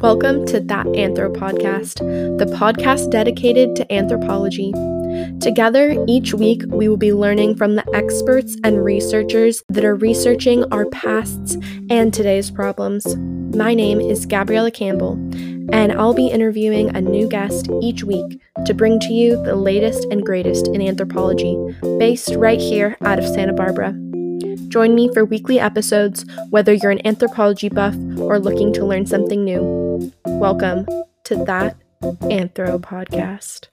Welcome to That Anthro Podcast, the podcast dedicated to anthropology. Together, each week, we will be learning from the experts and researchers that are researching our pasts and today's problems. My name is Gabriella Campbell, and I'll be interviewing a new guest each week to bring to you the latest and greatest in anthropology, based right here out of Santa Barbara. Join me for weekly episodes, whether you're an anthropology buff or looking to learn something new. Welcome to That Anthro Podcast.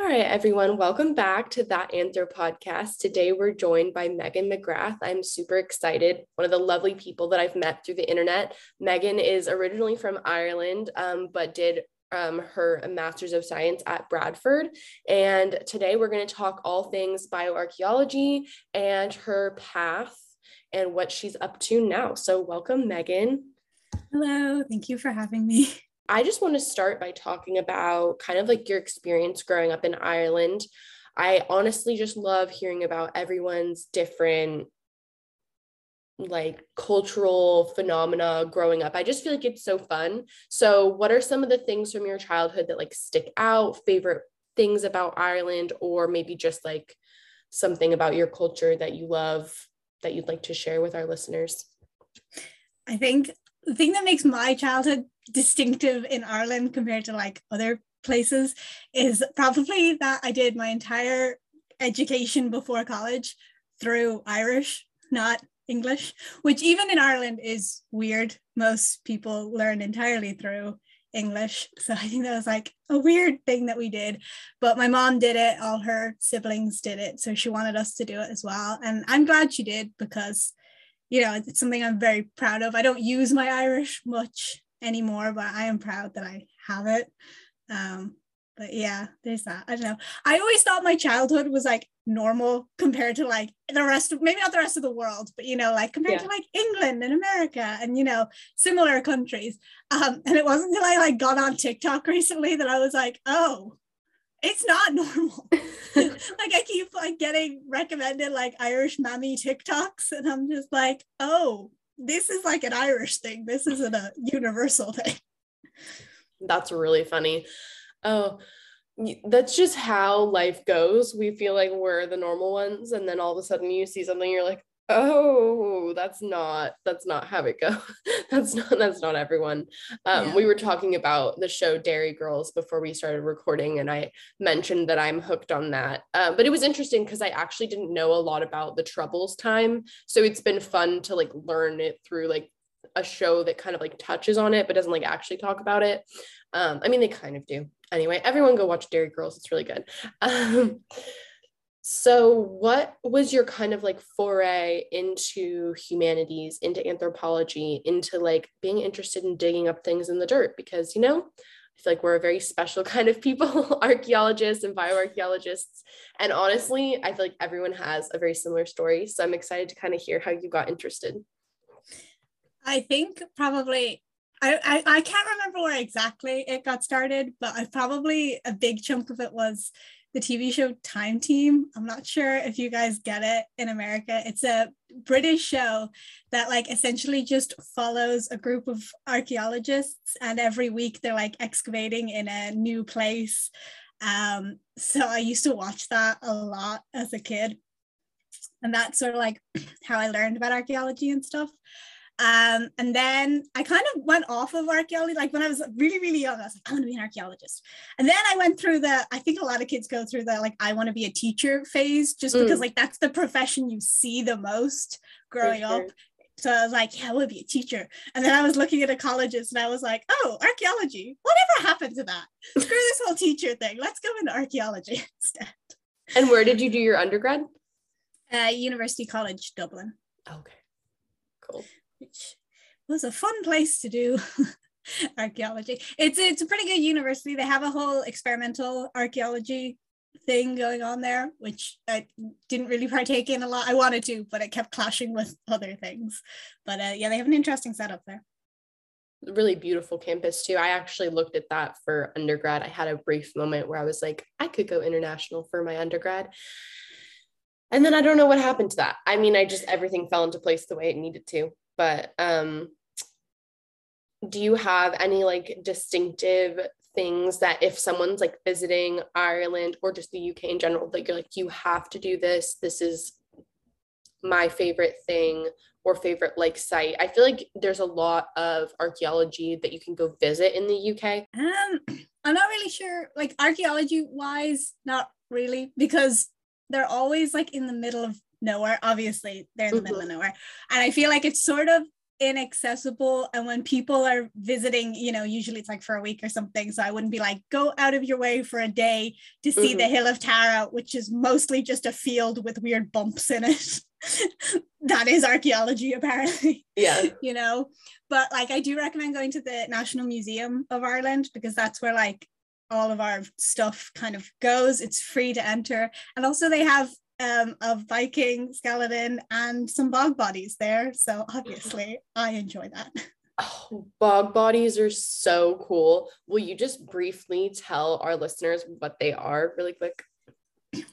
All right, everyone, welcome back to That Anthro Podcast. Today we're joined by Megan McGrath. I'm super excited. One of the lovely people that I've met through the internet. Megan is originally from Ireland, um, but did um, her Master's of Science at Bradford. And today we're going to talk all things bioarchaeology and her path and what she's up to now. So, welcome, Megan. Hello, thank you for having me. I just want to start by talking about kind of like your experience growing up in Ireland. I honestly just love hearing about everyone's different like cultural phenomena growing up. I just feel like it's so fun. So, what are some of the things from your childhood that like stick out, favorite things about Ireland, or maybe just like something about your culture that you love that you'd like to share with our listeners? I think the thing that makes my childhood distinctive in Ireland compared to like other places is probably that I did my entire education before college through Irish, not English, which even in Ireland is weird. Most people learn entirely through English. So I think that was like a weird thing that we did. But my mom did it, all her siblings did it. So she wanted us to do it as well. And I'm glad she did because, you know, it's something I'm very proud of. I don't use my Irish much anymore, but I am proud that I have it. Um, but yeah, there's that. I don't know. I always thought my childhood was like normal compared to like the rest of maybe not the rest of the world, but you know, like compared yeah. to like England and America and you know, similar countries. Um, and it wasn't until I like got on TikTok recently that I was like, oh, it's not normal. like I keep like getting recommended like Irish mammy TikToks, and I'm just like, oh, this is like an Irish thing. This isn't a universal thing. That's really funny oh that's just how life goes. We feel like we're the normal ones and then all of a sudden you see something you're like oh that's not that's not how it goes that's not that's not everyone. Um, yeah. we were talking about the show Derry Girls before we started recording and i mentioned that i'm hooked on that. Um, but it was interesting because i actually didn't know a lot about the troubles time. So it's been fun to like learn it through like a show that kind of like touches on it but doesn't like actually talk about it. Um, i mean they kind of do anyway, everyone go watch Derry Girls. It's really good. Um, so, what was your kind of like foray into humanities, into anthropology, into like being interested in digging up things in the dirt? Because, you know, I feel like we're a very special kind of people, archaeologists and bioarchaeologists. And honestly, I feel like everyone has a very similar story. So, I'm excited to kind of hear how you got interested. I think probably I, I, can't remember where exactly it got started, but I probably a big chunk of it was the TV show Time Team. I'm not sure if you guys get it in America. It's a British show that like essentially just follows a group of archaeologists and every week they're like excavating in a new place. Um, so I used to watch that a lot as a kid. And that's sort of like how I learned about archaeology and stuff. Um, and then I kind of went off of archaeology. Like when I was really, really young, I was like, I want to be an archaeologist. And then I went through the, I think a lot of kids go through the like, I want to be a teacher phase just mm. because like that's the profession you see the most growing sure. up. So I was like, yeah, I want to be a teacher. And then I was looking at the colleges and I was like, oh, archaeology. Whatever happened to that? Screw this whole teacher thing. Let's go into archaeology instead. And where did you do your undergrad? Uh, University College Dublin. Okay, cool was a fun place to do archaeology. It's it's a pretty good university. They have a whole experimental archaeology thing going on there, which I didn't really partake in a lot. I wanted to, but it kept clashing with other things. But uh, yeah, they have an interesting setup there. Really beautiful campus too. I actually looked at that for undergrad. I had a brief moment where I was like, I could go international for my undergrad. And then I don't know what happened to that. I mean, I just everything fell into place the way it needed to but um do you have any like distinctive things that if someone's like visiting Ireland or just the UK in general, that you're like, you have to do this. This is my favorite thing or favorite like site. I feel like there's a lot of archaeology that you can go visit in the UK. Um, I'm not really sure, like archaeology wise, not really, because they're always like in the middle of nowhere. Obviously, they're in the mm-hmm. middle of nowhere. And I feel like it's sort of inaccessible and when people are visiting you know usually it's like for a week or something so i wouldn't be like go out of your way for a day to see mm-hmm. the hill of tara which is mostly just a field with weird bumps in it that is archaeology apparently yeah you know but like i do recommend going to the national museum of ireland because that's where like all of our stuff kind of goes it's free to enter and also they have um, of Viking skeleton and some bog bodies there. So obviously, I enjoy that. Oh, bog bodies are so cool. Will you just briefly tell our listeners what they are, really quick?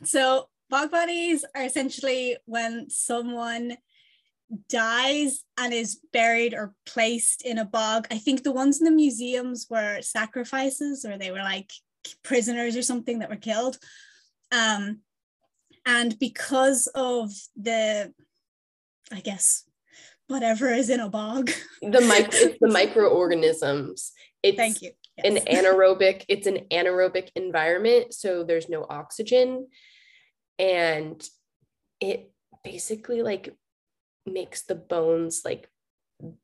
So, bog bodies are essentially when someone dies and is buried or placed in a bog. I think the ones in the museums were sacrifices or they were like prisoners or something that were killed. Um, and because of the i guess whatever is in a bog. The micro the microorganisms. It's thank you. Yes. an anaerobic it's an anaerobic environment so there's no oxygen. And it basically like makes the bones like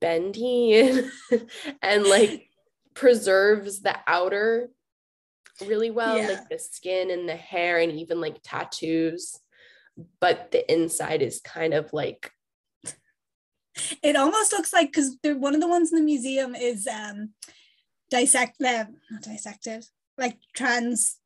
bendy and, and like preserves the outer really well, yeah. like the skin and the hair and even like tattoos. But the inside is kind of like it almost looks like because one of the ones in the museum is um dissect uh, not dissected like trans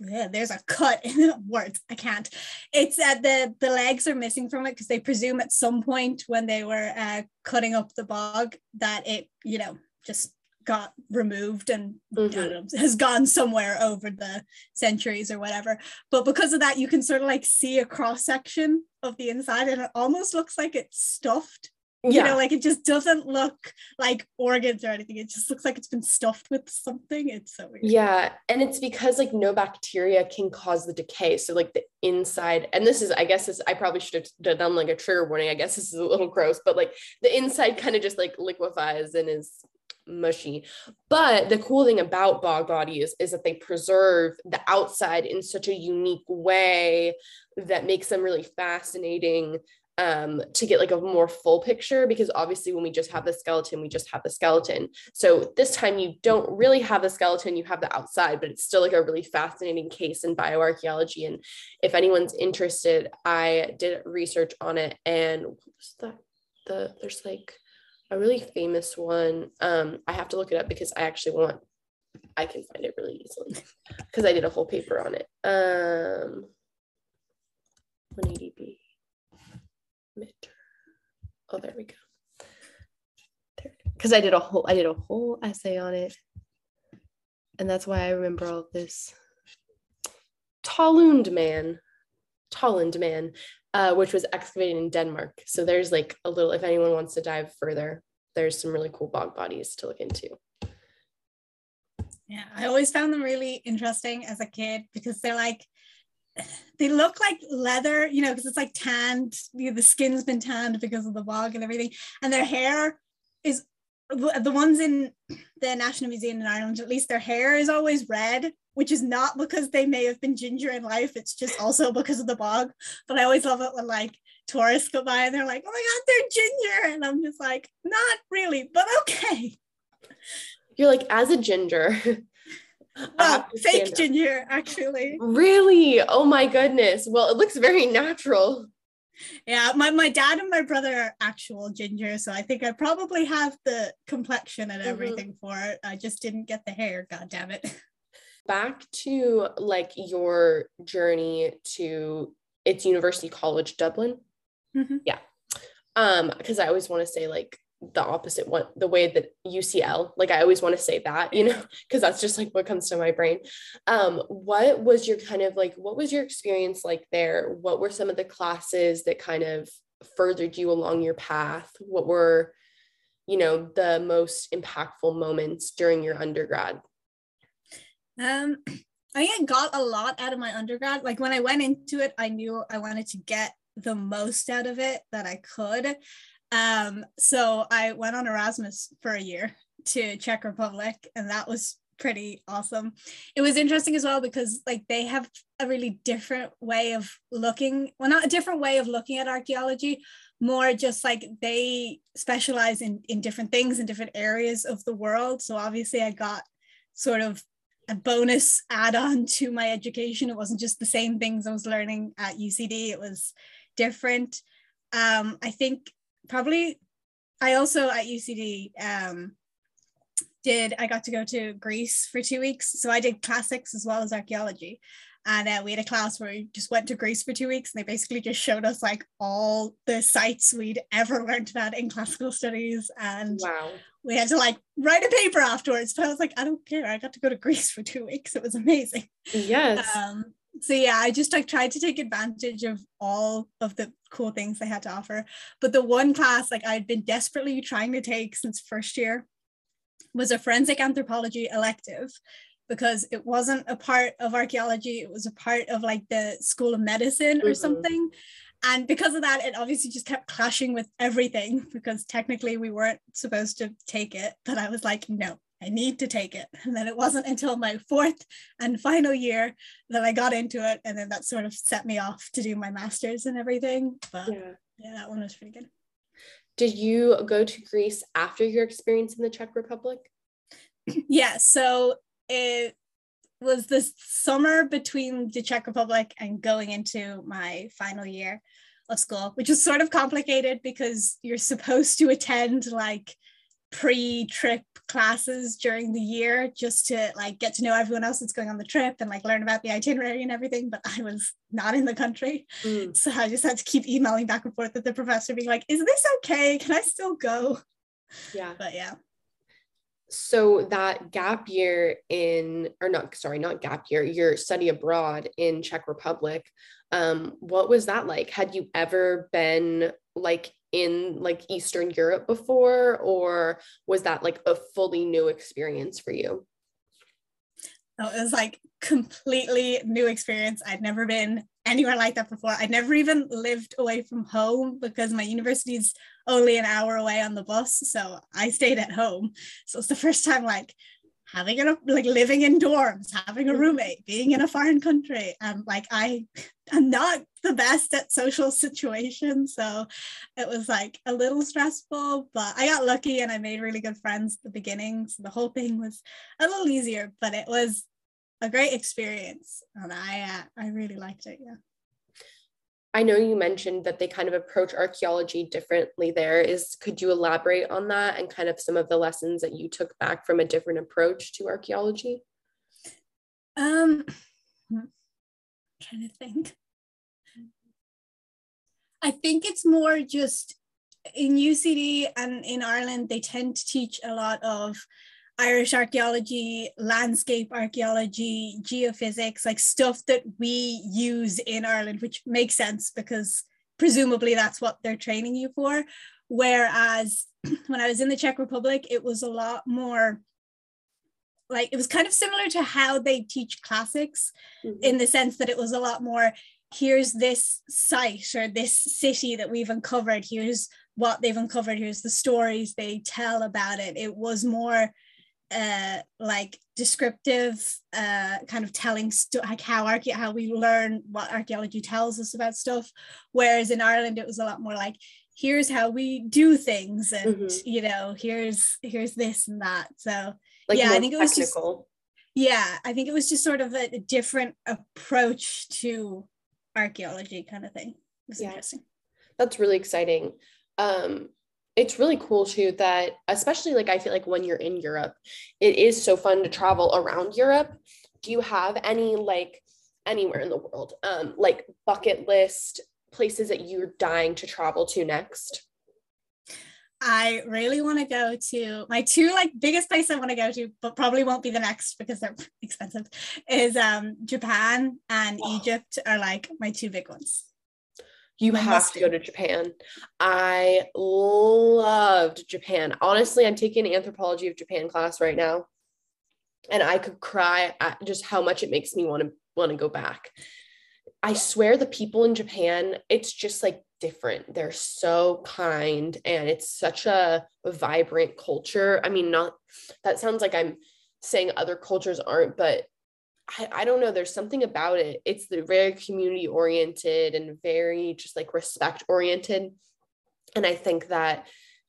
yeah, there's a cut in the words i can't it's that uh, the the legs are missing from it because they presume at some point when they were uh, cutting up the bog that it you know just got removed and mm-hmm. know, has gone somewhere over the centuries or whatever. But because of that, you can sort of like see a cross section of the inside, and it almost looks like it's stuffed. Yeah. You know, like it just doesn't look like organs or anything. It just looks like it's been stuffed with something. It's so weird. Yeah. And it's because like no bacteria can cause the decay. So like the inside, and this is, I guess this, I probably should have done like a trigger warning. I guess this is a little gross, but like the inside kind of just like liquefies and is mushy. But the cool thing about bog bodies is that they preserve the outside in such a unique way that makes them really fascinating um, to get like a more full picture because obviously when we just have the skeleton we just have the skeleton so this time you don't really have the skeleton you have the outside but it's still like a really fascinating case in bioarchaeology and if anyone's interested i did research on it and what was that the there's like a really famous one. Um, I have to look it up because I actually want, I can find it really easily because I did a whole paper on it. Um, 180B. Oh, there we go. Because I did a whole, I did a whole essay on it, and that's why I remember all of this. Tollund man, Tollund man uh, which was excavated in Denmark. So there's like a little, if anyone wants to dive further, there's some really cool bog bodies to look into. Yeah, I always found them really interesting as a kid because they're like, they look like leather, you know, because it's like tanned, you know, the skin's been tanned because of the bog and everything. And their hair is the ones in the National Museum in Ireland, at least their hair is always red, which is not because they may have been ginger in life. It's just also because of the bog. But I always love it when like tourists go by and they're like, oh my God, they're ginger. And I'm just like, not really, but okay. You're like, as a ginger. well, fake ginger, actually. Really? Oh my goodness. Well, it looks very natural. Yeah, my, my dad and my brother are actual ginger, so I think I probably have the complexion and mm-hmm. everything mm-hmm. for it. I just didn't get the hair, god damn it. back to like your journey to it's University College Dublin. Mm-hmm. Yeah. Um, because I always want to say like the opposite one, the way that UCL, like I always want to say that, you know, because that's just like what comes to my brain. Um, what was your kind of like, what was your experience like there? What were some of the classes that kind of furthered you along your path? What were, you know, the most impactful moments during your undergrad? Um, I think I got a lot out of my undergrad. Like when I went into it, I knew I wanted to get the most out of it that I could. Um, so I went on Erasmus for a year to Czech Republic, and that was pretty awesome. It was interesting as well because like they have a really different way of looking, well, not a different way of looking at archaeology, more just like they specialize in in different things in different areas of the world. So obviously I got sort of a bonus add-on to my education. It wasn't just the same things I was learning at UCD. It was different. Um, I think probably I also at UCD um, did I got to go to Greece for two weeks. So I did classics as well as archaeology. And uh, we had a class where we just went to Greece for two weeks and they basically just showed us like all the sites we'd ever learned about in classical studies. And wow. we had to like write a paper afterwards. But I was like, I don't care. I got to go to Greece for two weeks. It was amazing. Yes. Um, so yeah, I just like tried to take advantage of all of the cool things they had to offer. But the one class like I'd been desperately trying to take since first year was a forensic anthropology elective because it wasn't a part of archaeology it was a part of like the school of medicine or mm-hmm. something and because of that it obviously just kept clashing with everything because technically we weren't supposed to take it but i was like no i need to take it and then it wasn't until my fourth and final year that i got into it and then that sort of set me off to do my masters and everything but yeah, yeah that one was pretty good did you go to Greece after your experience in the Czech Republic? Yeah, so it was the summer between the Czech Republic and going into my final year of school, which was sort of complicated because you're supposed to attend like pre-trip classes during the year just to like get to know everyone else that's going on the trip and like learn about the itinerary and everything but i was not in the country. Mm. so i just had to keep emailing back and forth with the professor being like is this okay? Can i still go? Yeah. But yeah so that gap year in or not sorry not gap year your study abroad in czech republic um what was that like had you ever been like in like Eastern Europe before, or was that like a fully new experience for you? No, it was like completely new experience. I'd never been anywhere like that before. I'd never even lived away from home because my university is only an hour away on the bus. So I stayed at home. So it's the first time like having a like living in dorms, having a mm-hmm. roommate, being in a foreign country. And like I am not the best at social situations. So it was like a little stressful, but I got lucky and I made really good friends at the beginning. So the whole thing was a little easier, but it was a great experience. And I uh, I really liked it. Yeah. I know you mentioned that they kind of approach archaeology differently there. Is could you elaborate on that and kind of some of the lessons that you took back from a different approach to archaeology? Um I'm trying to think. I think it's more just in UCD and in Ireland, they tend to teach a lot of Irish archaeology, landscape archaeology, geophysics, like stuff that we use in Ireland, which makes sense because presumably that's what they're training you for. Whereas when I was in the Czech Republic, it was a lot more like it was kind of similar to how they teach classics mm-hmm. in the sense that it was a lot more here's this site or this city that we've uncovered here's what they've uncovered here's the stories they tell about it it was more uh, like descriptive uh, kind of telling st- like how archae- how we learn what archaeology tells us about stuff whereas in Ireland it was a lot more like here's how we do things and mm-hmm. you know here's here's this and that so like yeah I think it was technical. just yeah I think it was just sort of a, a different approach to archaeology kind of thing it was yeah. interesting that's really exciting um it's really cool too that especially like i feel like when you're in europe it is so fun to travel around europe. Do you have any like anywhere in the world um like bucket list places that you're dying to travel to next? I really want to go to my two like biggest place I want to go to, but probably won't be the next because they're expensive, is um Japan and Egypt are like my two big ones. You have to go to Japan. I loved Japan. Honestly, I'm taking an anthropology of Japan class right now. And I could cry at just how much it makes me want to want to go back. I swear the people in Japan, it's just like different. They're so kind and it's such a vibrant culture. I mean, not that sounds like I'm saying other cultures aren't, but I, I don't know. There's something about it. It's the very community oriented and very just like respect oriented. And I think that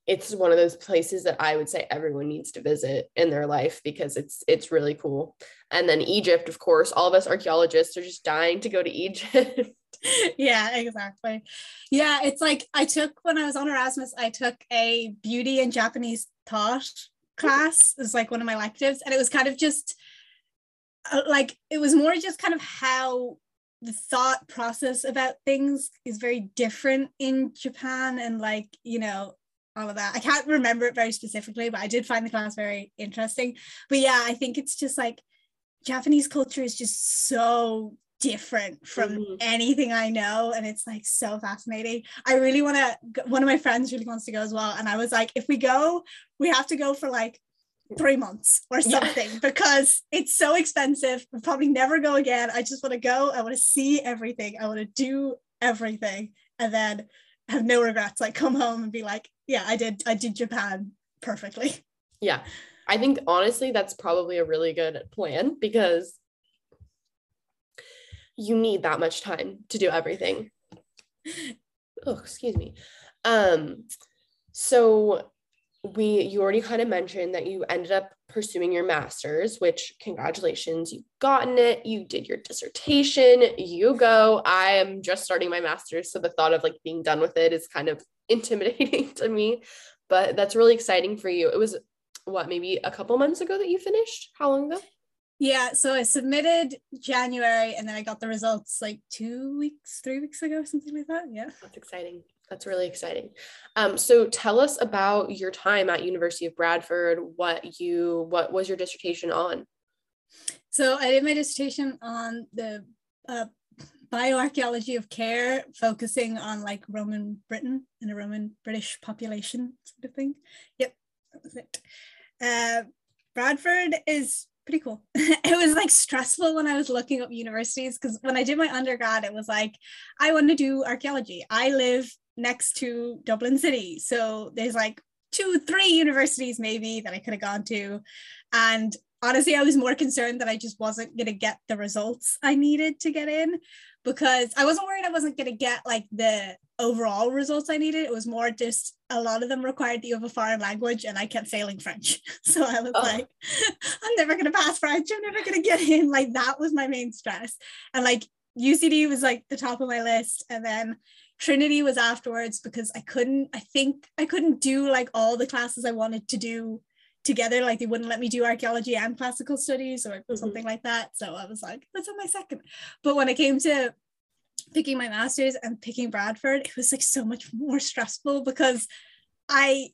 it's one of those places that I would say everyone needs to visit in their life because it's it's really cool. And then Egypt, of course, all of us archaeologists are just dying to go to Egypt. yeah, exactly. Yeah, it's like I took when I was on Erasmus, I took a beauty and Japanese thought class. It was like one of my electives, and it was kind of just like it was more just kind of how the thought process about things is very different in Japan and like you know all of that. I can't remember it very specifically, but I did find the class very interesting. But yeah, I think it's just like Japanese culture is just so different from mm-hmm. anything I know. And it's like so fascinating. I really want to, one of my friends really wants to go as well. And I was like, if we go, we have to go for like three months or something yeah. because it's so expensive. We'll probably never go again. I just want to go. I want to see everything. I want to do everything. And then have no regrets. Like come home and be like, yeah, I did, I did Japan perfectly. Yeah. I think honestly, that's probably a really good plan because you need that much time to do everything. Oh, excuse me. Um, so we you already kind of mentioned that you ended up pursuing your master's which congratulations you've gotten it. You did your dissertation. You go. I am just starting my master's. So the thought of like being done with it is kind of intimidating to me but that's really exciting for you. It was what maybe a couple months ago that you finished? How long ago? Yeah so i submitted january and then i got the results like two weeks three weeks ago something like that. Yeah. That's exciting that's really exciting. Um, so tell us about your time at University of Bradford. What you what was your dissertation on? So I did my dissertation on the uh, bioarchaeology of care, focusing on like Roman Britain and a Roman British population sort of thing. Yep, that was it. Uh, Bradford is pretty cool. it was like stressful when I was looking up universities because when I did my undergrad, it was like, I want to do archaeology. I live next to Dublin City. So there's like two, three universities maybe that I could have gone to. And honestly, I was more concerned that I just wasn't going to get the results I needed to get in because I wasn't worried I wasn't going to get like the overall results I needed. It was more just a lot of them required that you have a foreign language and I kept failing French. So I was oh. like, I'm never going to pass French. I'm never going to get in. Like that was my main stress. And like UCD was like the top of my list. And then Trinity was afterwards because I couldn't, I think I couldn't do like all the classes I wanted to do together. Like they wouldn't let me do archaeology and classical studies or mm-hmm. something like that. So I was like, that's on my second. But when it came to picking my master's and picking Bradford, it was like so much more stressful because I,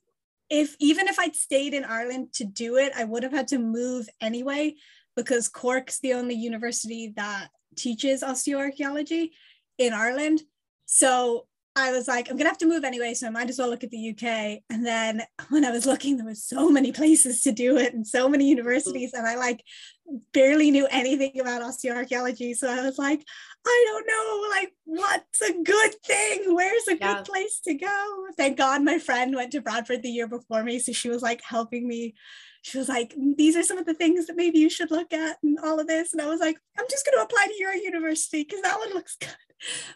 if even if I'd stayed in Ireland to do it, I would have had to move anyway because Cork's the only university that teaches osteoarchaeology in Ireland. So I was like, I'm gonna have to move anyway, so I might as well look at the UK. And then when I was looking, there was so many places to do it and so many universities, and I like barely knew anything about osteoarchaeology. So I was like, I don't know, like what's a good thing? Where's a yeah. good place to go? Thank God my friend went to Bradford the year before me, so she was like helping me. She was like, these are some of the things that maybe you should look at and all of this. And I was like, I'm just gonna apply to your university because that one looks good.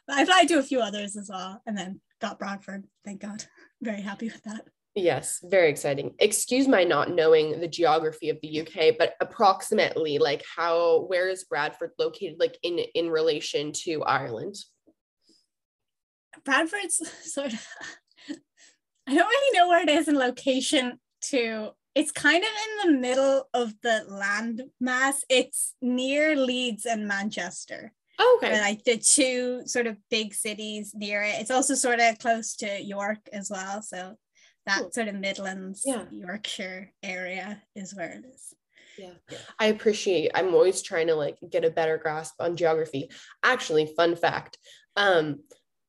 But I applied to a few others as well and then got Bradford. Thank God. Very happy with that. Yes, very exciting. Excuse my not knowing the geography of the UK, but approximately like how where is Bradford located like in in relation to Ireland? Bradford's sort of I don't really know where it is in location to it's kind of in the middle of the land mass. It's near Leeds and Manchester. Oh, okay. like the two sort of big cities near it. It's also sort of close to York as well. So that cool. sort of Midlands, yeah. Yorkshire area is where it is. Yeah. I appreciate I'm always trying to like get a better grasp on geography. Actually, fun fact. Um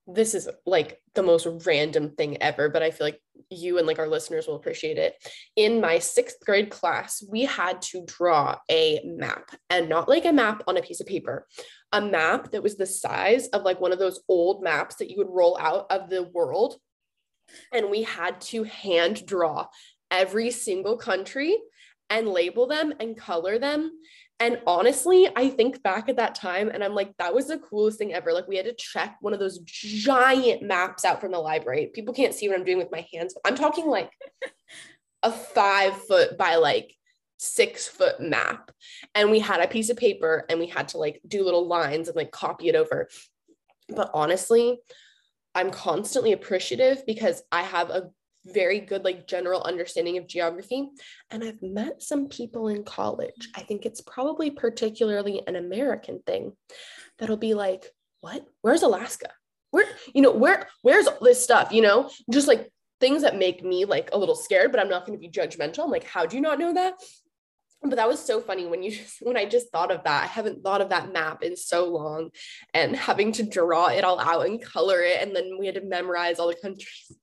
this is like the most random thing ever, but I feel like you and like our listeners will appreciate it. In my sixth grade class, we had to draw a map and not like a map on a piece of paper, a map that was the size of like one of those old maps that you would roll out of the world. And we had to hand draw every single country and label them and color them and honestly, I think back at that time and I'm like, that was the coolest thing ever. Like, we had to check one of those giant maps out from the library. People can't see what I'm doing with my hands. I'm talking like a five foot by like six foot map. And we had a piece of paper and we had to like do little lines and like copy it over. But honestly, I'm constantly appreciative because I have a very good like general understanding of geography. And i've met some people in college i think it's probably particularly an american thing that'll be like what? Where's alaska? Where you know where where's this stuff? You know just like things that make me like a little scared but i'm not going to be judgmental. I'm like how do you not know that? But that was so funny when you just when i just thought of that. I haven't thought of that map in so long and having to draw it all out and color it and then we had to memorize all the countries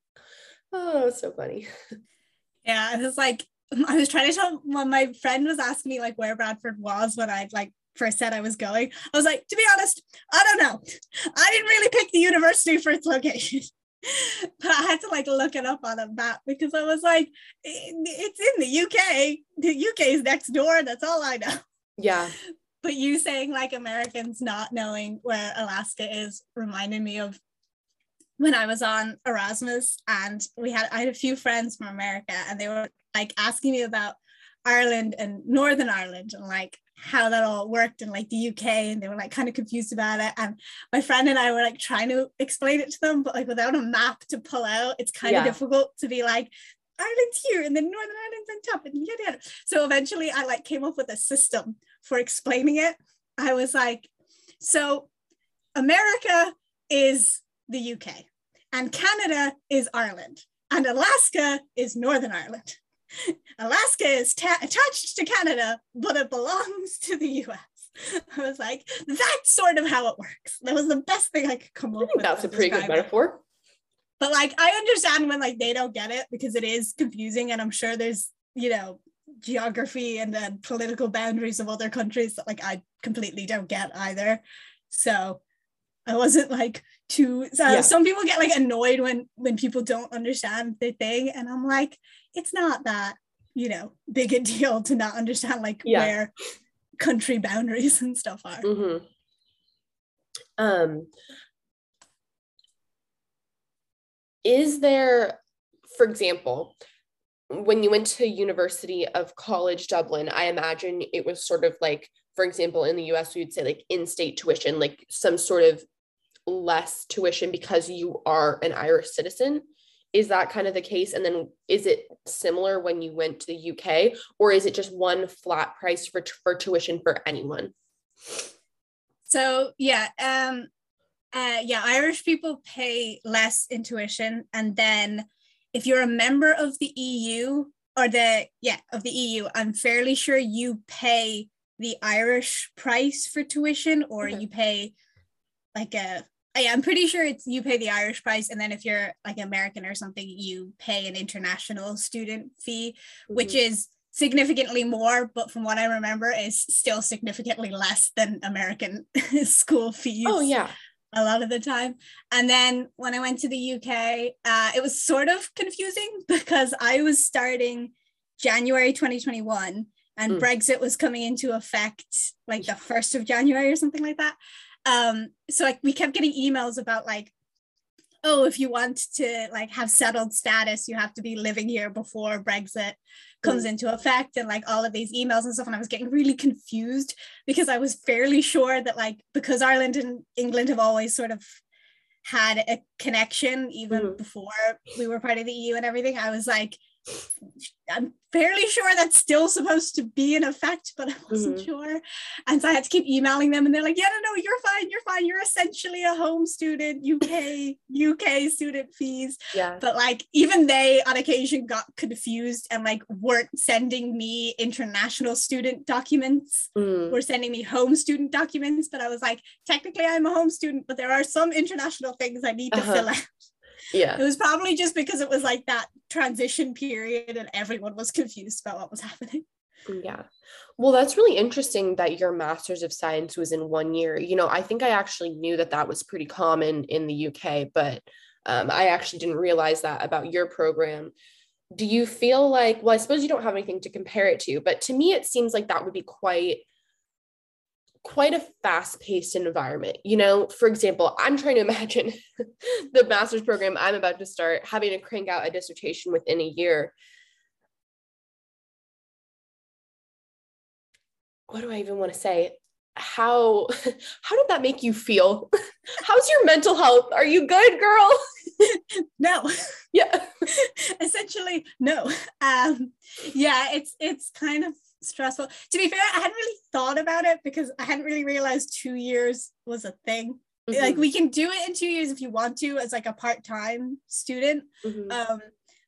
Oh, so funny. Yeah, it was like, I was trying to tell when my friend was asking me like where Bradford was when I like first said I was going. I was like, to be honest, I don't know. I didn't really pick the university for its location. but I had to like look it up on a map because I was like, it's in the UK. The UK is next door. That's all I know. Yeah. But you saying like Americans not knowing where Alaska is reminded me of when I was on Erasmus and we had I had a few friends from America and they were like asking me about Ireland and Northern Ireland and like how that all worked in like the UK and they were like kind of confused about it and my friend and I were like trying to explain it to them but like without a map to pull out it's kind yeah. of difficult to be like Ireland's here and then Northern Ireland's on top and yada yada so eventually I like came up with a system for explaining it I was like so America is the UK, and Canada is Ireland, and Alaska is Northern Ireland. Alaska is ta- attached to Canada, but it belongs to the US. I was like, that's sort of how it works. That was the best thing I could come up with. That's a pretty good metaphor. But like, I understand when like they don't get it because it is confusing, and I'm sure there's you know geography and then political boundaries of other countries that like I completely don't get either. So I wasn't like Uh, yeah. Some people get like annoyed when when people don't understand the thing, and I'm like, it's not that you know big a deal to not understand like yeah. where country boundaries and stuff are. Mm-hmm. Um, is there, for example, when you went to University of College Dublin, I imagine it was sort of like, for example, in the US, we would say like in-state tuition, like some sort of less tuition because you are an Irish citizen? Is that kind of the case? And then is it similar when you went to the UK, or is it just one flat price for, for tuition for anyone? So yeah, um, uh, yeah, Irish people pay less in tuition, and then if you're a member of the EU or the yeah of the EU, I'm fairly sure you pay the Irish price for tuition, or okay. you pay like a yeah, I'm pretty sure it's you pay the Irish price, and then if you're like American or something, you pay an international student fee, mm-hmm. which is significantly more, but from what I remember, is still significantly less than American school fees. Oh yeah, a lot of the time. And then when I went to the UK, uh, it was sort of confusing because I was starting January 2021, and mm. Brexit was coming into effect like the first of January or something like that um so like we kept getting emails about like oh if you want to like have settled status you have to be living here before brexit comes mm. into effect and like all of these emails and stuff and i was getting really confused because i was fairly sure that like because ireland and england have always sort of had a connection even mm. before we were part of the eu and everything i was like I'm fairly sure that's still supposed to be in effect, but I wasn't mm-hmm. sure. And so I had to keep emailing them, and they're like, "Yeah, no, no, you're fine, you're fine. You're essentially a home student, UK, UK student fees." Yeah. But like, even they on occasion got confused and like weren't sending me international student documents. Mm. Were sending me home student documents, but I was like, technically, I'm a home student, but there are some international things I need to uh-huh. fill out. Yeah. It was probably just because it was like that transition period and everyone was confused about what was happening. Yeah. Well, that's really interesting that your master's of science was in one year. You know, I think I actually knew that that was pretty common in the UK, but um, I actually didn't realize that about your program. Do you feel like, well, I suppose you don't have anything to compare it to, but to me, it seems like that would be quite quite a fast paced environment. You know, for example, I'm trying to imagine the master's program I'm about to start having to crank out a dissertation within a year. What do I even want to say? How how did that make you feel? How's your mental health? Are you good, girl? no. Yeah. Essentially, no. Um yeah, it's it's kind of stressful. To be fair, I hadn't really thought about it because I hadn't really realized two years was a thing. Mm-hmm. Like we can do it in two years if you want to as like a part-time student. Mm-hmm. Um,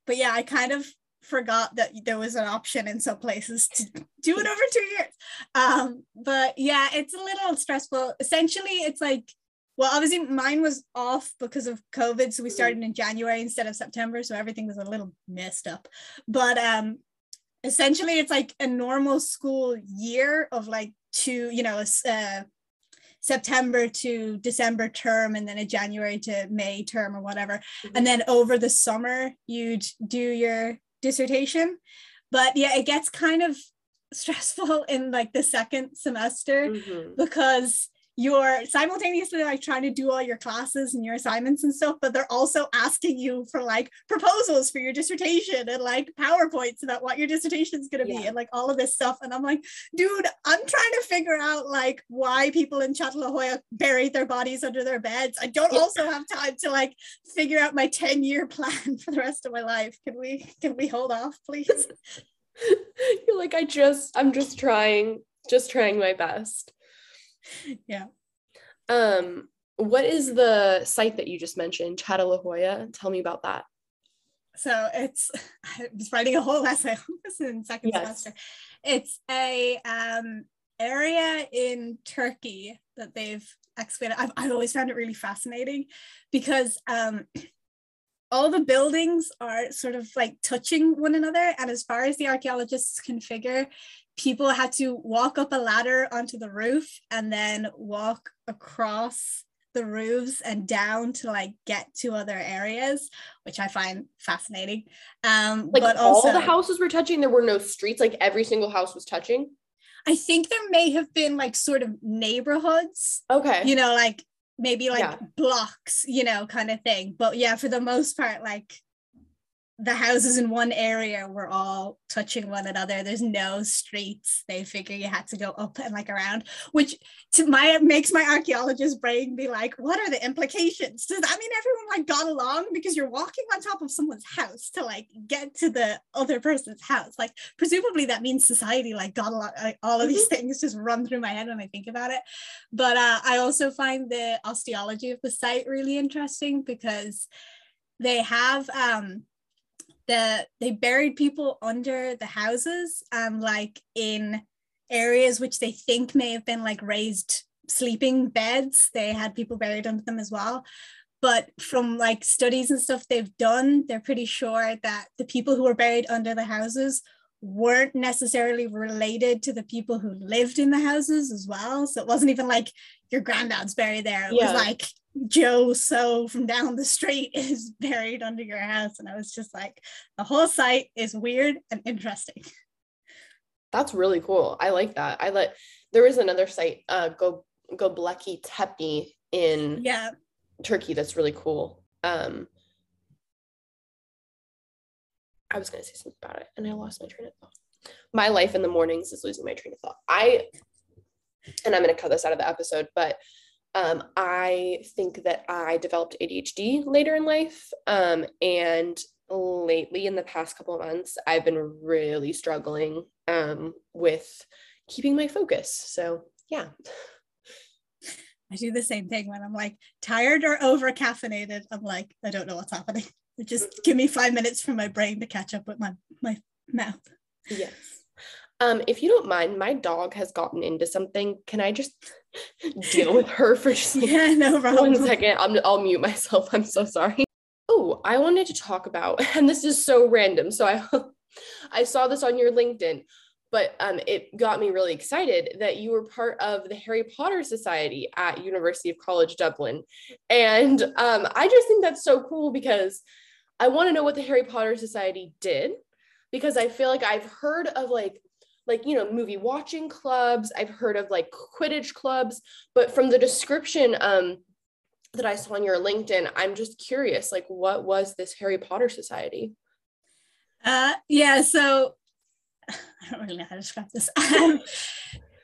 but yeah, I kind of forgot that there was an option in some places to do it over two years. Um, but yeah, it's a little stressful. Essentially, it's like well, obviously mine was off because of COVID. So we mm-hmm. started in January instead of September. So everything was a little messed up. But um essentially it's like a normal school year of like two you know uh, september to december term and then a january to may term or whatever mm-hmm. and then over the summer you'd do your dissertation but yeah it gets kind of stressful in like the second semester mm-hmm. because you're simultaneously like trying to do all your classes and your assignments and stuff, but they're also asking you for like proposals for your dissertation and like PowerPoints about what your dissertation is going to yeah. be and like all of this stuff. And I'm like, dude, I'm trying to figure out like why people in Hoya buried their bodies under their beds. I don't also have time to like figure out my 10 year plan for the rest of my life. Can we, can we hold off, please? You're like, I just, I'm just trying, just trying my best. yeah. Um, what is the site that you just mentioned, Hoya? Tell me about that. So it's I was writing a whole essay on this in second yes. semester. It's a um, area in Turkey that they've excavated. I've, I've always found it really fascinating because um, all the buildings are sort of like touching one another. And as far as the archaeologists can figure, people had to walk up a ladder onto the roof and then walk across the roofs and down to like get to other areas, which I find fascinating. Um, like but also, all the houses were touching. There were no streets. Like every single house was touching. I think there may have been like sort of neighborhoods. Okay. You know, like maybe like yeah. blocks, you know, kind of thing. But yeah, for the most part, like the houses in one area were all touching one another. There's no streets. They figure you had to go up and like around, which to my makes my archaeologist brain be like, what are the implications? Does that mean everyone like got along because you're walking on top of someone's house to like get to the other person's house? Like presumably that means society like got along. Like, all of these mm-hmm. things just run through my head when I think about it. But uh, I also find the osteology of the site really interesting because they have um the they buried people under the houses um like in areas which they think may have been like raised sleeping beds. They had people buried under them as well. But from like studies and stuff they've done they're pretty sure that the people who were buried under the houses weren't necessarily related to the people who lived in the houses as well. So it wasn't even like your granddad's buried there. It yeah. was like Joe Soap from down the street is buried under your house. And I was just like, the whole site is weird and interesting. That's really cool. I like that. I let there is another site, uh Go Göbekli Tepe in yeah Turkey that's really cool. Um I was gonna say something about it and I lost my train of thought. My life in the mornings is losing my train of thought. I and I'm gonna cut this out of the episode, but um, I think that I developed ADHD later in life. Um, and lately in the past couple of months, I've been really struggling um, with keeping my focus. So, yeah. I do the same thing when I'm like tired or over caffeinated. I'm like, I don't know what's happening. Just give me five minutes for my brain to catch up with my my mouth. Yes. Um, if you don't mind, my dog has gotten into something. Can I just deal with her for just yeah, no problem. one second? I'm, I'll mute myself. I'm so sorry. Oh, I wanted to talk about, and this is so random. So I, I saw this on your LinkedIn, but um, it got me really excited that you were part of the Harry Potter Society at University of College Dublin, and um, I just think that's so cool because I want to know what the Harry Potter Society did because I feel like I've heard of like like you know movie watching clubs. I've heard of like quidditch clubs but from the description um that i saw on your linkedin i'm just curious like what was this harry potter society? Uh yeah so i don't really know how to describe this. Um,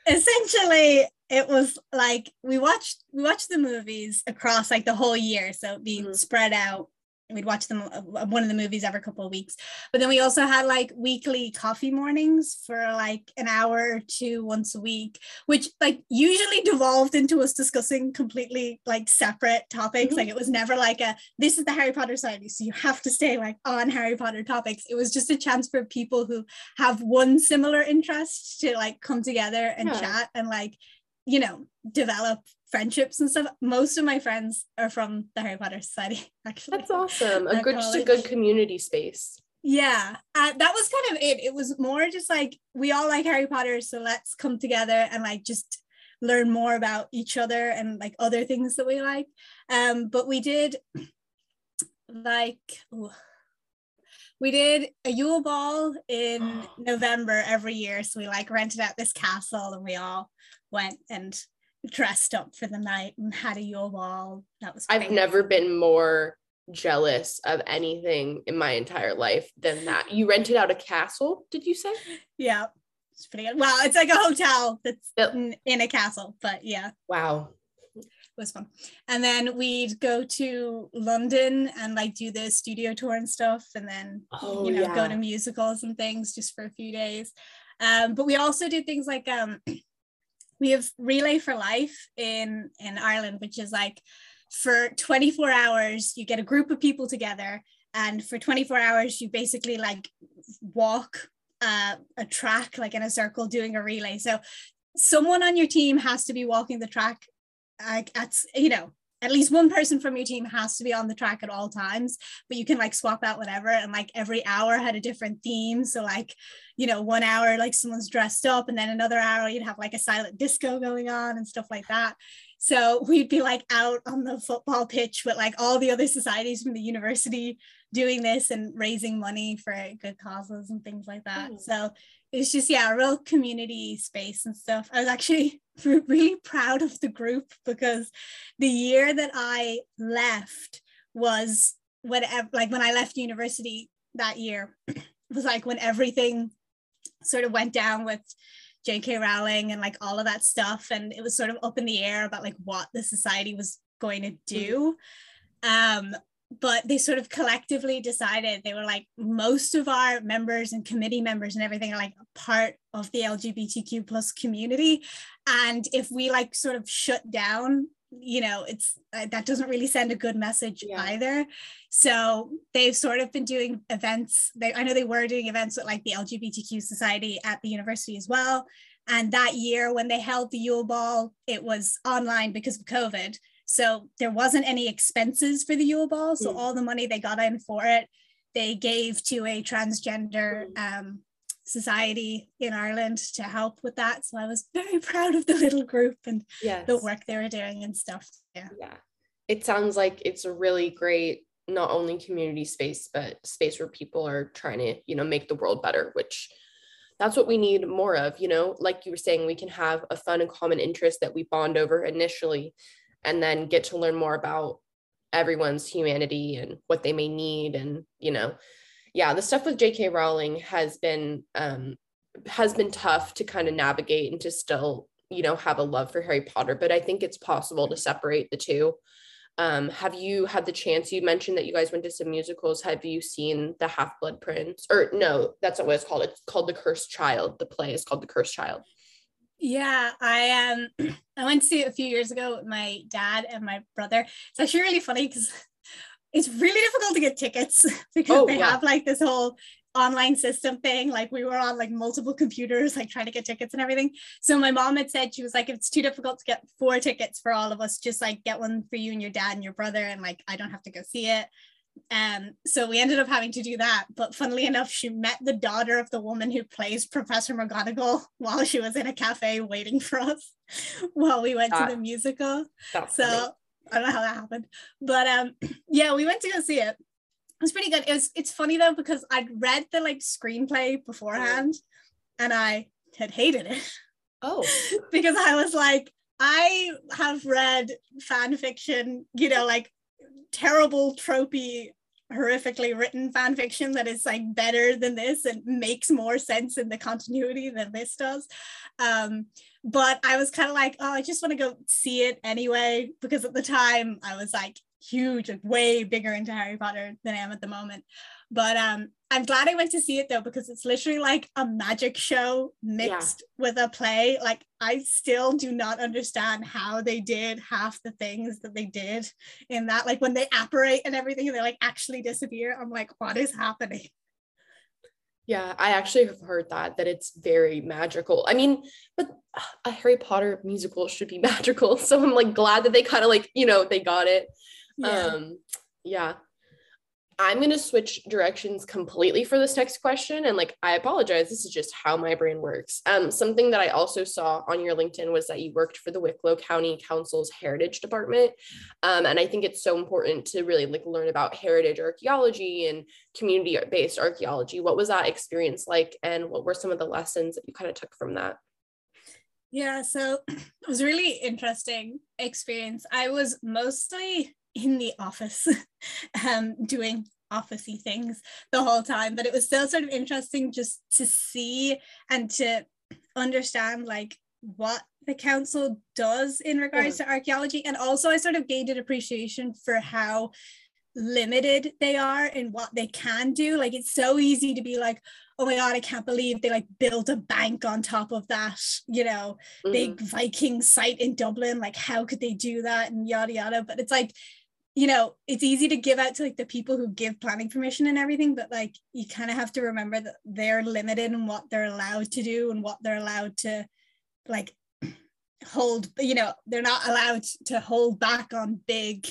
essentially it was like we watched we watched the movies across like the whole year so being mm-hmm. spread out we'd watch them uh, one of the movies every couple of weeks but then we also had like weekly coffee mornings for like an hour or two once a week which like usually devolved into us discussing completely like separate topics mm-hmm. like it was never like a this is the harry potter society so you have to stay like on harry potter topics it was just a chance for people who have one similar interest to like come together and yeah. chat and like you know develop friendships and stuff. Most of my friends are from the Harry Potter Society, actually. That's awesome. A good, just a good community space. Yeah, uh, that was kind of it. It was more just like we all like Harry Potter, so let's come together and like just learn more about each other and like other things that we like. Um, but we did like ooh, we did a Yule Ball in November every year. So we like rented out this castle and we all went and dressed up for the night and had a Yule ball. That was. I've never been more jealous of anything in my entire life than that. You rented out a castle, did you say? Yeah, it's pretty good. Well, it's like a hotel that's yep. in, in a castle, but yeah. Wow. It was fun. And then we'd go to London and like do the studio tour and stuff, and then oh, you know yeah. go to musicals and things just for a few days. Um, but we also did things like um, we have relay for life in in ireland which is like for 24 hours you get a group of people together and for 24 hours you basically like walk uh, a track like in a circle doing a relay. So someone on your team has to be walking the track like at you know at least one person from your team has to be on the track at all times but you can like swap out whatever and like every hour had a different theme. So like you know one hour like someone's dressed up and then another hour you'd have like a silent disco going on and stuff like that. So we'd be like out on the football pitch with like all the other societies from the university doing this and raising money for good causes and things like that. Mm. so it's just yeah a real community space and stuff. I was actually really proud of the group because the year that i left was when like when i left university that year was like when everything sort of went down with jk rowling and like all of that stuff. And it was sort of up in the air about like what the society was going to do. Um but they sort of collectively decided they were like most of our members and committee members and everything are like part of the lgbtq plus community. And if we like sort of shut down you know it's uh, that doesn't really send a good message yeah. either. So they've sort of been doing events. They i know they were doing events with like the lgbtq society at the university as well and that year when they held the yule ball it was online because of covid so there wasn't any expenses for the Yule Ball. So mm. all the money they got in for it, they gave to a transgender um, society in Ireland to help with that. So I was very proud of the little group and yes. the work they were doing and stuff. Yeah. Yeah. It sounds like it's a really great not only community space but space where people are trying to you know make the world better which that's what we need more of you know? Like you were saying we can have a fun and common interest that we bond over initially and then get to learn more about everyone's humanity and what they may need and you know? Yeah the stuff with jk rowling has been um has been tough to kind of navigate and to still you know have a love for harry potter but i think it's possible to separate the two Um, have you had the chance? You mentioned that you guys went to some musicals. Have you seen the Half Blood Prince? Or no, that's not what it's called. It's called The Cursed Child. The play is called The Cursed Child. Yeah, I um I went to see it a few years ago with my dad and my brother. It's actually really funny because it's really difficult to get tickets because oh, they yeah. have like this whole online system thing. Like we were on like multiple computers, like trying to get tickets and everything. So my mom had said she was like, if it's too difficult to get four tickets for all of us, just like get one for you and your dad and your brother, and like I don't have to go see it. Um, so we ended up having to do that. But funnily enough, she met the daughter of the woman who plays Professor McGonagall while she was in a cafe waiting for us while we went that, to the musical. So funny. I don't know how that happened. But um yeah, we went to go see it it was pretty good. It was it's funny though because I'd read the like screenplay beforehand and I had hated it. Oh. because I was like, I have read fan fiction, you know, like terrible tropey horrifically written fan fiction that is like better than this and makes more sense in the continuity than this does. Um, but I was kind of like, oh, I just want to go see it anyway because at the time I was like huge, like way bigger into Harry Potter than I am at the moment. But um, I'm glad I went to see it though because it's literally like a magic show mixed yeah. with a play. Like I still do not understand how they did half the things that they did in that. Like when they apparate and everything, and they like actually disappear. I'm like, what is happening? Yeah, I actually have heard that that it's very magical. I mean, but a Harry Potter musical should be magical. So I'm like glad that they kind of like, you know, they got it. Yeah. Um, yeah. I'm going to switch directions completely for this next question. And like, I apologize. This is just how my brain works. Um, something that I also saw on your LinkedIn was that you worked for the Wicklow County Council's Heritage Department. Um, and I think it's so important to really like learn about heritage archaeology and community based archaeology. What was that experience like? And what were some of the lessons that you kind of took from that? Yeah, so it was really interesting experience. I was mostly in the office um, doing officey things the whole time. But it was still sort of interesting just to see and to understand like what the council does in regards yeah. to archaeology. And also i sort of gained an appreciation for how limited they are in what they can do. Like it's so easy to be like oh my god i can't believe they like built a bank on top of that you know mm-hmm. big viking site in dublin. Like how could they do that? And yada yada. But it's like you know it's easy to give out to like the people who give planning permission and everything but like you kind of have to remember that they're limited in what they're allowed to do and what they're allowed to like hold you know they're not allowed to hold back on big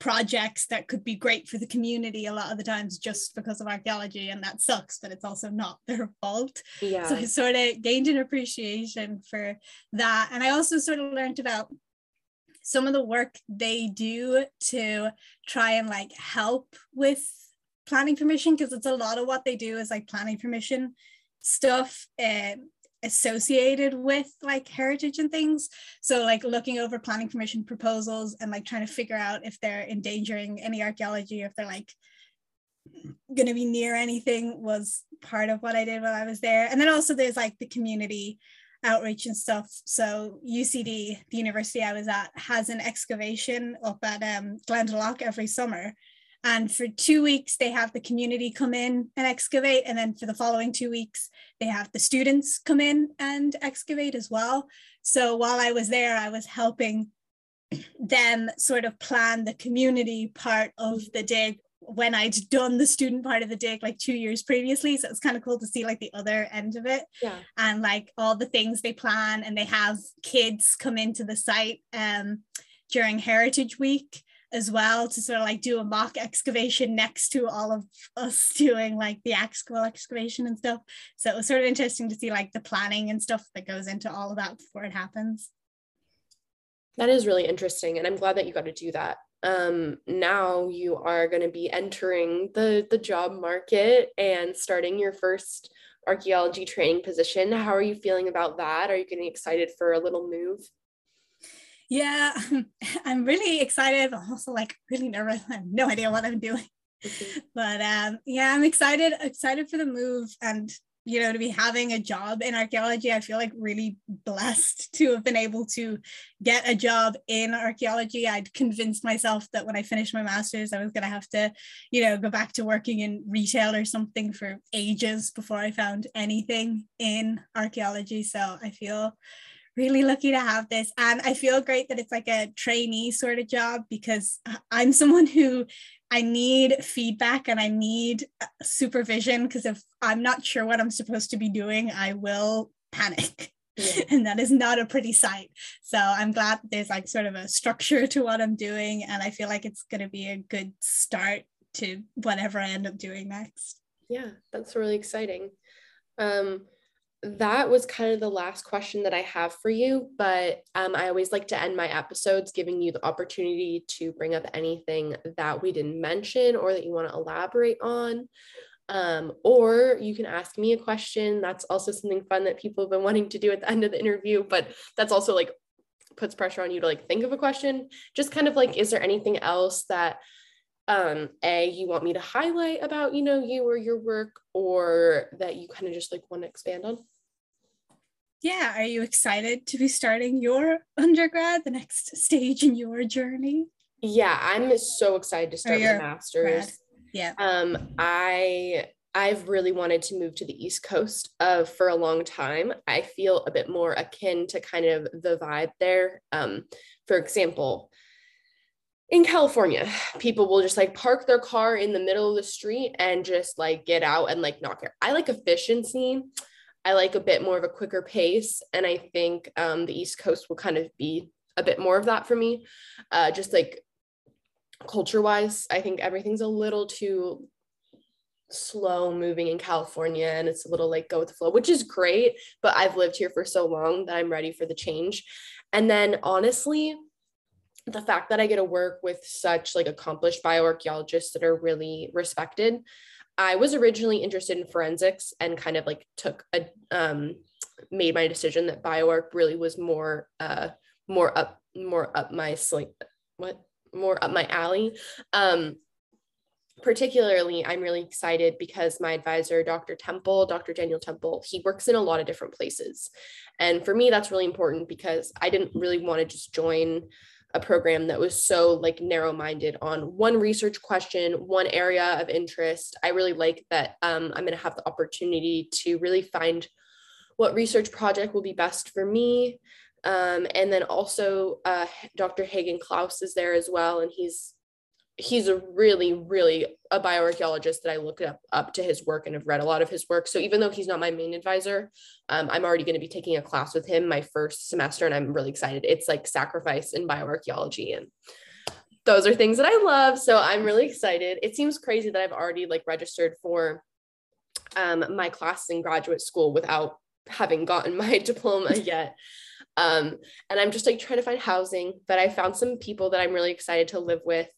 projects that could be great for the community a lot of the times just because of archaeology and that sucks but it's also not their fault. Yeah. So i sort of gained an appreciation for that and i also sort of learned about some of the work they do to try and like help with planning permission because it's a lot of what they do is like planning permission stuff uh, associated with like heritage and things. So like looking over planning permission proposals and like trying to figure out if they're endangering any archaeology if they're like going to be near anything was part of what i did while i was there. And then also there's like the community outreach and stuff. So UCD, the university I was at, has an excavation up at um, Glendalough every summer. And for two weeks, they have the community come in and excavate. And then for the following two weeks, they have the students come in and excavate as well. So while I was there, I was helping them sort of plan the community part of the dig when I'd done the student part of the dig like two years previously. So it's kind of cool to see like the other end of it. Yeah. And like all the things they plan and they have kids come into the site um during Heritage Week as well to sort of like do a mock excavation next to all of us doing like the actual excavation and stuff. So it was sort of interesting to see like the planning and stuff that goes into all of that before it happens. That is really interesting. And I'm glad that you got to do that um, now you are going to be entering the the job market and starting your first archaeology training position. How are you feeling about that? Are you getting excited for a little move? Yeah i'm really excited. I'm also like really nervous. I have no idea what i'm doing. Mm-hmm. but um, yeah i'm excited excited for the move and you know to be having a job in archaeology i feel like really blessed to have been able to get a job in archaeology. I'd convinced myself that when i finished my masters i was going to have to you know go back to working in retail or something for ages before i found anything in archaeology. So i feel really lucky to have this. And i feel great that it's like a trainee sort of job because i'm someone who I need feedback and I need uh, supervision because if I'm not sure what I'm supposed to be doing, I will panic. Yeah. and that is not a pretty sight. So I'm glad there's like sort of a structure to what I'm doing. And I feel like it's going to be a good start to whatever I end up doing next. Yeah, that's really exciting. Um, that was kind of the last question that I have for you, but um, I always like to end my episodes giving you the opportunity to bring up anything that we didn't mention or that you want to elaborate on. Um, or you can ask me a question. That's also something fun that people have been wanting to do at the end of the interview, but that's also like puts pressure on you to like think of a question. Just kind of like, is there anything else that um a you want me to highlight about you know you or your work or that you kind of just like want to expand on yeah, are you excited to be starting your undergrad, the next stage in your journey? Yeah, I'm so excited to start my master's. Grad. Yeah. Um, I I've really wanted to move to the East Coast uh, for a long time. I feel a bit more akin to kind of the vibe there. Um, for example, in California, people will just like park their car in the middle of the street and just like get out and like not care. I like efficiency. I like a bit more of a quicker pace. And I think um, the East Coast will kind of be a bit more of that for me. Uh, just like culture wise, I think everything's a little too slow moving in California and it's a little like go with the flow, which is great. But I've lived here for so long that I'm ready for the change. And then honestly, the fact that I get to work with such like accomplished bioarchaeologists that are really respected I was originally interested in forensics and kind of like took a um made my decision that bioarch really was more uh more up more up my sling what more up my alley. Um particularly I'm really excited because my advisor Dr. Temple, Dr. Daniel Temple, he works in a lot of different places. And for me that's really important because I didn't really want to just join a program that was so like narrow minded on one research question, one area of interest. I really like that um, I'm going to have the opportunity to really find what research project will be best for me. Um, and then also uh, Dr. Haagen Klaus is there as well, and he's he's a really really a bioarchaeologist that i look up up to his work and have read a lot of his work. So even though he's not my main advisor um, i'm already going to be taking a class with him my first semester and i'm really excited. It's like sacrifice in bioarchaeology and those are things that i love so i'm really excited. It seems crazy that i've already like registered for um, my class in graduate school without having gotten my diploma yet. Um, and i'm just like trying to find housing but i found some people that i'm really excited to live with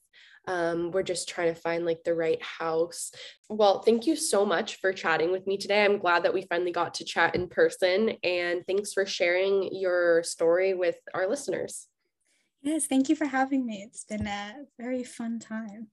um, we're just trying to find like the right house. Well, thank you so much for chatting with me today. I'm glad that we finally got to chat in person. And thanks for sharing your story with our listeners. Yes, thank you for having me. It's been a very fun time.